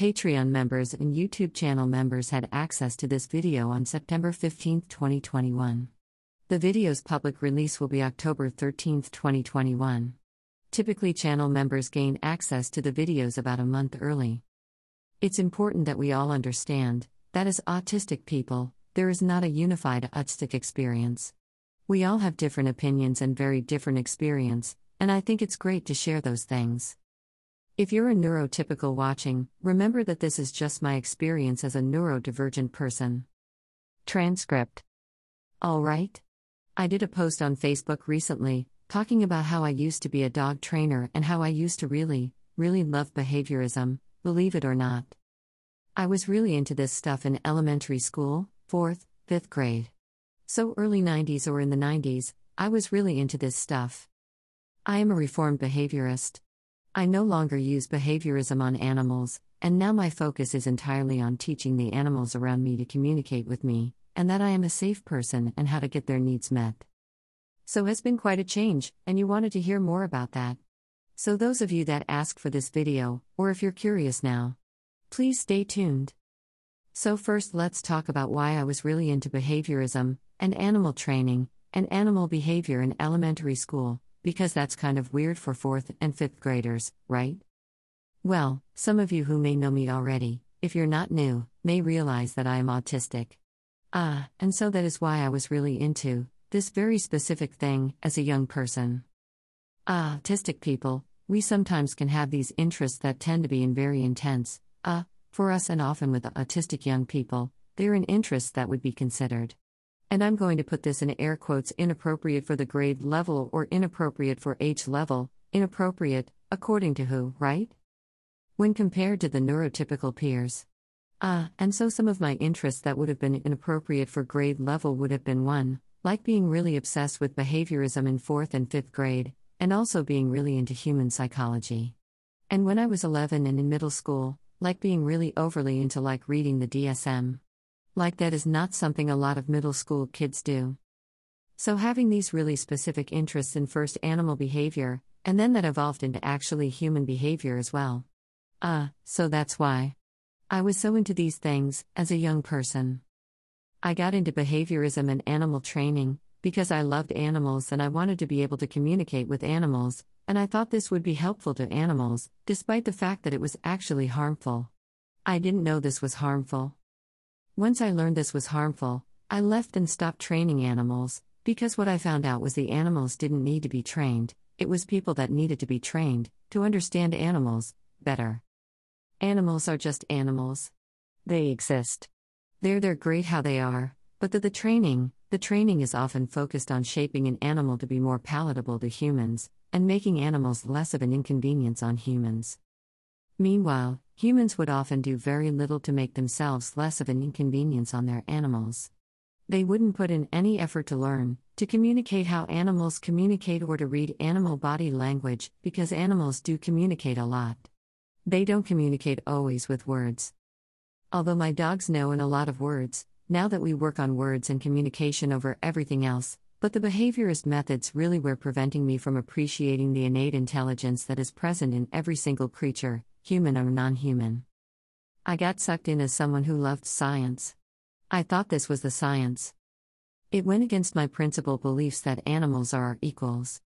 Patreon members and YouTube channel members had access to this video on September 15, 2021. The video's public release will be October 13, 2021. Typically, channel members gain access to the videos about a month early. It's important that we all understand that as autistic people, there is not a unified autistic experience. We all have different opinions and very different experience, and I think it's great to share those things. If you're a neurotypical watching, remember that this is just my experience as a neurodivergent person. Transcript All right. I did a post on Facebook recently, talking about how I used to be a dog trainer and how I used to really, really love behaviorism, believe it or not. I was really into this stuff in elementary school, 4th, 5th grade. So early 90s or in the 90s, I was really into this stuff. I am a reformed behaviorist. I no longer use behaviorism on animals, and now my focus is entirely on teaching the animals around me to communicate with me, and that I am a safe person and how to get their needs met. So has been quite a change, and you wanted to hear more about that. So those of you that asked for this video, or if you're curious now, please stay tuned. So first let's talk about why I was really into behaviorism and animal training and animal behavior in elementary school because that's kind of weird for 4th and 5th graders, right? Well, some of you who may know me already, if you're not new, may realize that I am autistic. Ah, and so that is why I was really into this very specific thing as a young person. Ah, autistic people, we sometimes can have these interests that tend to be in very intense, ah, for us and often with autistic young people, they're an interest that would be considered and I'm going to put this in air quotes inappropriate for the grade level or inappropriate for age level, inappropriate, according to who, right? When compared to the neurotypical peers. Ah, and so some of my interests that would have been inappropriate for grade level would have been one, like being really obsessed with behaviorism in fourth and fifth grade, and also being really into human psychology. And when I was 11 and in middle school, like being really overly into like reading the DSM. Like that is not something a lot of middle school kids do. So, having these really specific interests in first animal behavior, and then that evolved into actually human behavior as well. Ah, uh, so that's why. I was so into these things as a young person. I got into behaviorism and animal training because I loved animals and I wanted to be able to communicate with animals, and I thought this would be helpful to animals, despite the fact that it was actually harmful. I didn't know this was harmful. Once I learned this was harmful, I left and stopped training animals, because what I found out was the animals didn't need to be trained, it was people that needed to be trained to understand animals better. Animals are just animals. They exist. They're they're great how they are, but the, the training, the training is often focused on shaping an animal to be more palatable to humans and making animals less of an inconvenience on humans. Meanwhile, humans would often do very little to make themselves less of an inconvenience on their animals. They wouldn't put in any effort to learn, to communicate how animals communicate, or to read animal body language, because animals do communicate a lot. They don't communicate always with words. Although my dogs know in a lot of words, now that we work on words and communication over everything else, but the behaviorist methods really were preventing me from appreciating the innate intelligence that is present in every single creature, human or non human. I got sucked in as someone who loved science. I thought this was the science. It went against my principal beliefs that animals are our equals.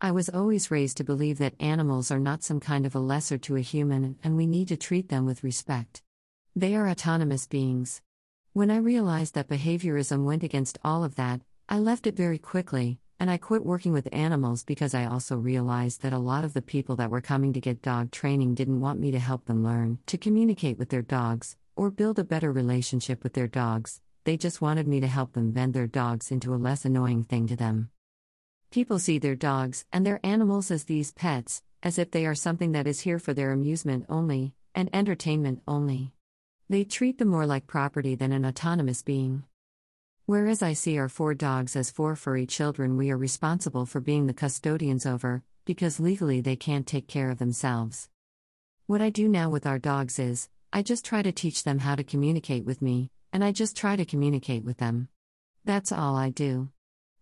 I was always raised to believe that animals are not some kind of a lesser to a human and we need to treat them with respect. They are autonomous beings. When I realized that behaviorism went against all of that, I left it very quickly, and I quit working with animals because I also realized that a lot of the people that were coming to get dog training didn't want me to help them learn to communicate with their dogs or build a better relationship with their dogs. They just wanted me to help them bend their dogs into a less annoying thing to them. People see their dogs and their animals as these pets, as if they are something that is here for their amusement only and entertainment only. They treat them more like property than an autonomous being. Whereas I see our four dogs as four furry children we are responsible for being the custodians over, because legally they can't take care of themselves. What I do now with our dogs is, I just try to teach them how to communicate with me, and I just try to communicate with them. That's all I do.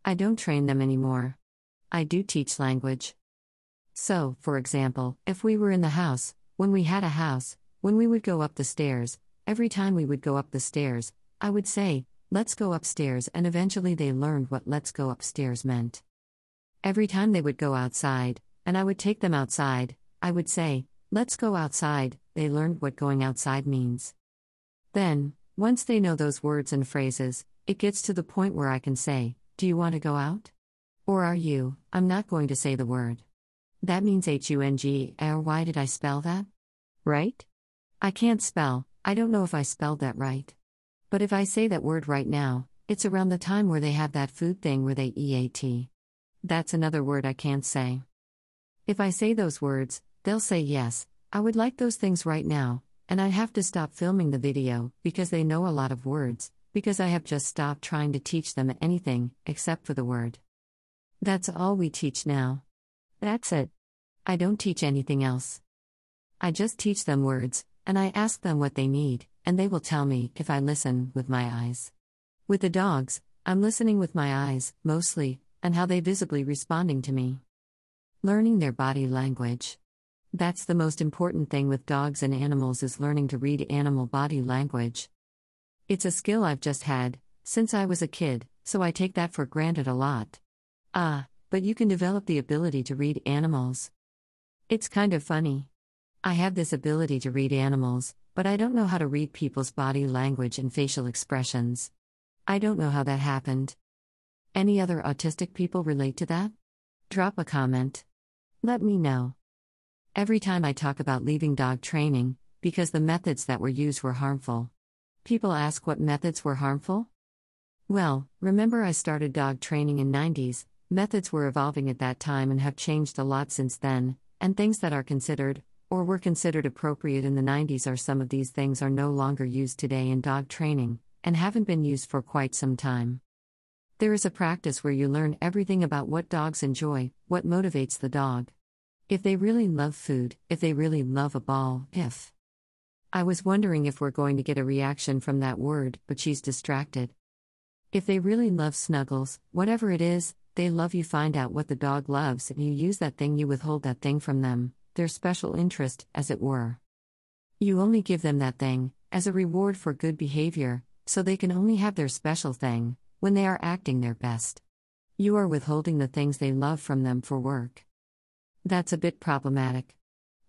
I don't train them anymore. I do teach language. So, for example, if we were in the house, when we had a house, When we would go up the stairs, every time we would go up the stairs, I would say, Let's go upstairs, and eventually they learned what let's go upstairs meant. Every time they would go outside, and I would take them outside, I would say, Let's go outside, they learned what going outside means. Then, once they know those words and phrases, it gets to the point where I can say, Do you want to go out? Or are you? I'm not going to say the word. That means H U N G, or why did I spell that? Right? I can't spell, I don't know if I spelled that right. But if I say that word right now, it's around the time where they have that food thing where they EAT. That's another word I can't say. If I say those words, they'll say yes, I would like those things right now, and I'd have to stop filming the video because they know a lot of words, because I have just stopped trying to teach them anything except for the word. That's all we teach now. That's it. I don't teach anything else. I just teach them words, and I ask them what they need, and they will tell me if I listen with my eyes. With the dogs, I'm listening with my eyes, mostly, and how they visibly responding to me. Learning their body language. That's the most important thing with dogs and animals is learning to read animal body language. It's a skill I've just had since I was a kid, so I take that for granted a lot. Ah, but you can develop the ability to read animals. It's kind of funny. I have this ability to read animals, but I don't know how to read people's body language and facial expressions. I don't know how that happened. Any other autistic people relate to that? Drop a comment. Let me know. Every time I talk about leaving dog training, because the methods that were used were harmful. People ask what methods were harmful? Well, remember I started dog training in 90s. Methods were evolving at that time and have changed a lot since then, and things that are considered or were considered appropriate in the 90s are some of these things are no longer used today in dog training, and haven't been used for quite some time. There is a practice where you learn everything about what dogs enjoy, what motivates the dog. If they really love food, if they really love a ball, if. I was wondering if we're going to get a reaction from that word, but she's distracted. If they really love snuggles, whatever it is, they love you find out what the dog loves and you use that thing you withhold that thing from them their special interest, as it were. You only give them that thing, as a reward for good behavior, so they can only have their special thing, when they are acting their best. You are withholding the things they love from them for work. That's a bit problematic.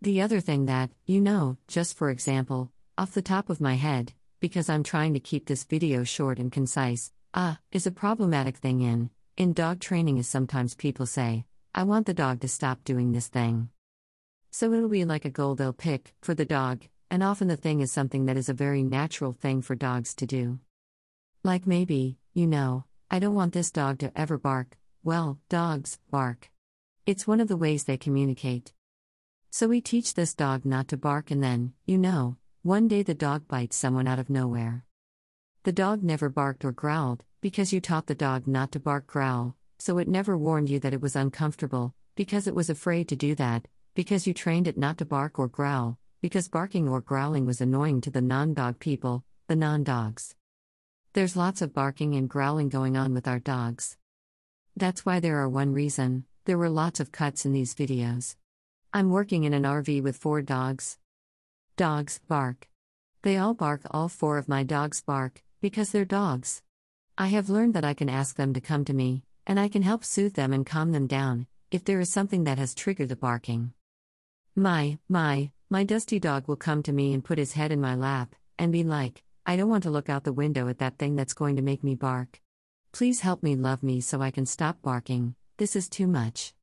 The other thing that, you know, just for example, off the top of my head, because I'm trying to keep this video short and concise, ah, uh, is a problematic thing in, in dog training is sometimes people say, I want the dog to stop doing this thing. So it'll be like a goal they'll pick for the dog, and often the thing is something that is a very natural thing for dogs to do. Like maybe, you know, I don't want this dog to ever bark. Well, dogs bark. It's one of the ways they communicate. So we teach this dog not to bark, and then, you know, one day the dog bites someone out of nowhere. The dog never barked or growled, because you taught the dog not to bark growl, so it never warned you that it was uncomfortable, because it was afraid to do that, because you trained it not to bark or growl, because barking or growling was annoying to the non dog people, the non dogs. There's lots of barking and growling going on with our dogs. That's why there are one reason, there were lots of cuts in these videos. I'm working in an RV with four dogs. Dogs bark. They all bark, all four of my dogs bark, because they're dogs. I have learned that I can ask them to come to me, and I can help soothe them and calm them down, if there is something that has triggered the barking. My, my, my dusty dog will come to me and put his head in my lap, and be like, I don't want to look out the window at that thing that's going to make me bark. Please help me love me so I can stop barking, this is too much.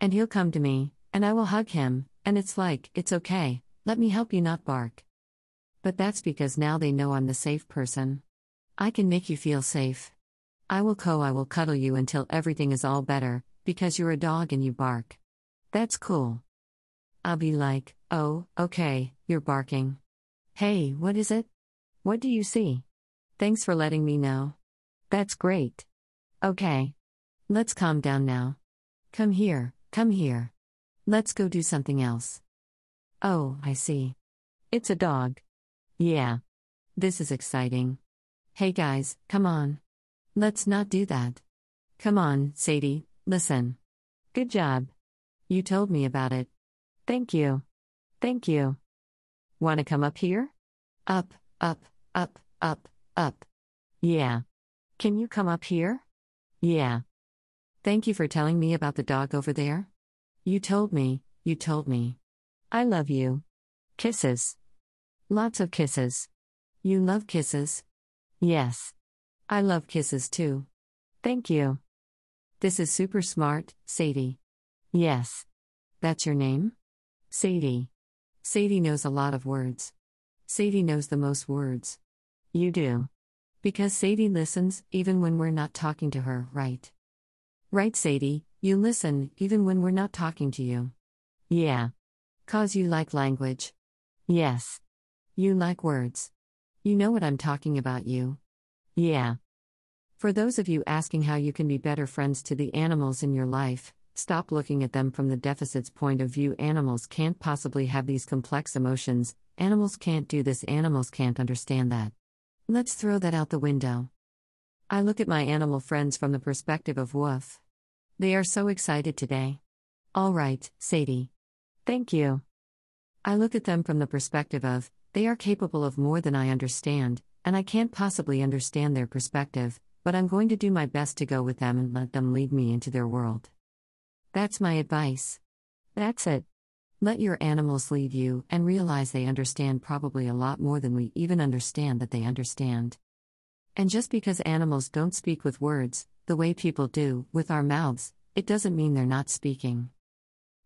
And he'll come to me, and I will hug him, and it's like, it's okay, let me help you not bark. But that's because now they know I'm the safe person. I can make you feel safe. I will co, I will cuddle you until everything is all better, because you're a dog and you bark. That's cool. I'll be like, oh, okay, you're barking. Hey, what is it? What do you see? Thanks for letting me know. That's great. Okay. Let's calm down now. Come here, come here. Let's go do something else. Oh, I see. It's a dog. Yeah. This is exciting. Hey guys, come on. Let's not do that. Come on, Sadie, listen. Good job. You told me about it. Thank you. Thank you. Want to come up here? Up, up, up, up, up. Yeah. Can you come up here? Yeah. Thank you for telling me about the dog over there. You told me, you told me. I love you. Kisses. Lots of kisses. You love kisses? Yes. I love kisses too. Thank you. This is super smart, Sadie. Yes. That's your name? Sadie. Sadie knows a lot of words. Sadie knows the most words. You do. Because Sadie listens, even when we're not talking to her, right? Right, Sadie, you listen, even when we're not talking to you. Yeah. Cause you like language. Yes. You like words. You know what I'm talking about, you. Yeah. For those of you asking how you can be better friends to the animals in your life, stop looking at them from the deficit's point of view. Animals can't possibly have these complex emotions, animals can't do this, animals can't understand that. Let's throw that out the window. I look at my animal friends from the perspective of Woof. They are so excited today. All right, Sadie. Thank you. I look at them from the perspective of, they are capable of more than I understand, and I can't possibly understand their perspective, but I'm going to do my best to go with them and let them lead me into their world. That's my advice. That's it. Let your animals lead you and realize they understand probably a lot more than we even understand that they understand. And just because animals don't speak with words, the way people do, with our mouths, it doesn't mean they're not speaking.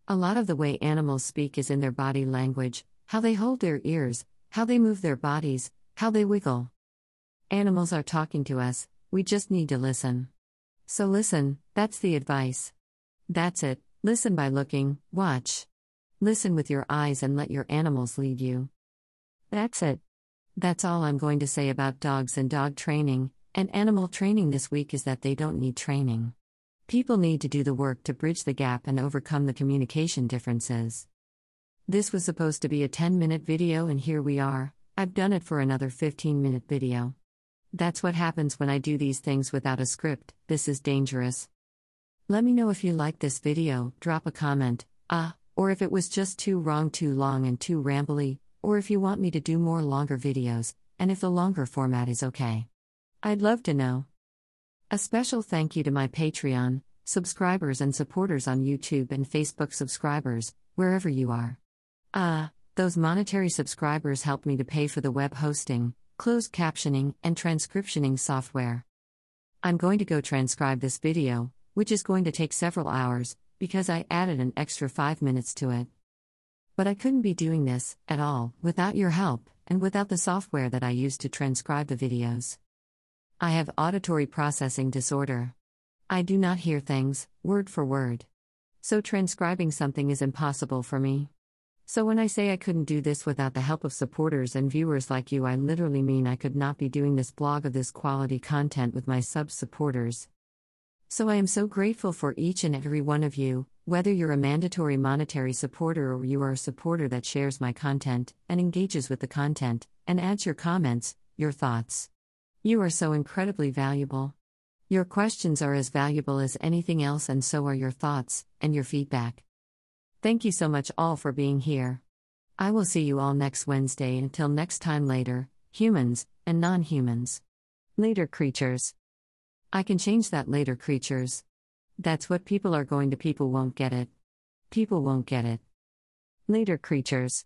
A lot of the way animals speak is in their body language, how they hold their ears, how they move their bodies, how they wiggle. Animals are talking to us, we just need to listen. So listen, that's the advice. That's it, listen by looking, watch. Listen with your eyes and let your animals lead you. That's it. That's all I'm going to say about dogs and dog training, and animal training this week is that they don't need training. People need to do the work to bridge the gap and overcome the communication differences. This was supposed to be a 10 minute video, and here we are. I've done it for another 15 minute video. That's what happens when I do these things without a script, this is dangerous. Let me know if you like this video, drop a comment, ah, or if it was just too wrong, too long, and too rambly, or if you want me to do more longer videos, and if the longer format is okay. I'd love to know. A special thank you to my Patreon subscribers and supporters on YouTube and Facebook subscribers, wherever you are. Ah, uh, those monetary subscribers help me to pay for the web hosting, closed captioning, and transcriptioning software. I'm going to go transcribe this video, which is going to take several hours, because I added an extra 5 minutes to it. But I couldn't be doing this, at all, without your help, and without the software that I use to transcribe the videos. I have auditory processing disorder. I do not hear things, word for word. So transcribing something is impossible for me. So when I say I couldn't do this without the help of supporters and viewers like you, I literally mean I could not be doing this blog of this quality content with my sub supporters. So I am so grateful for each and every one of you, whether you're a mandatory monetary supporter or you are a supporter that shares my content and engages with the content and adds your comments, your thoughts. You are so incredibly valuable. Your questions are as valuable as anything else, and so are your thoughts and your feedback. Thank you so much all for being here. I will see you all next Wednesday. Until next time, later, humans and non humans. Later, creatures. I can change that later, creatures. That's what people are going to. People won't get it. People won't get it. Later, creatures.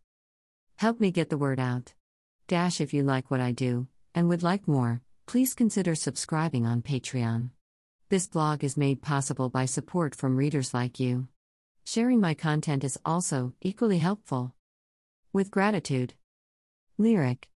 Help me get the word out. Dash if you like what I do, and would like more, please consider subscribing on Patreon. This blog is made possible by support from readers like you. Sharing my content is also equally helpful. With gratitude. Lyric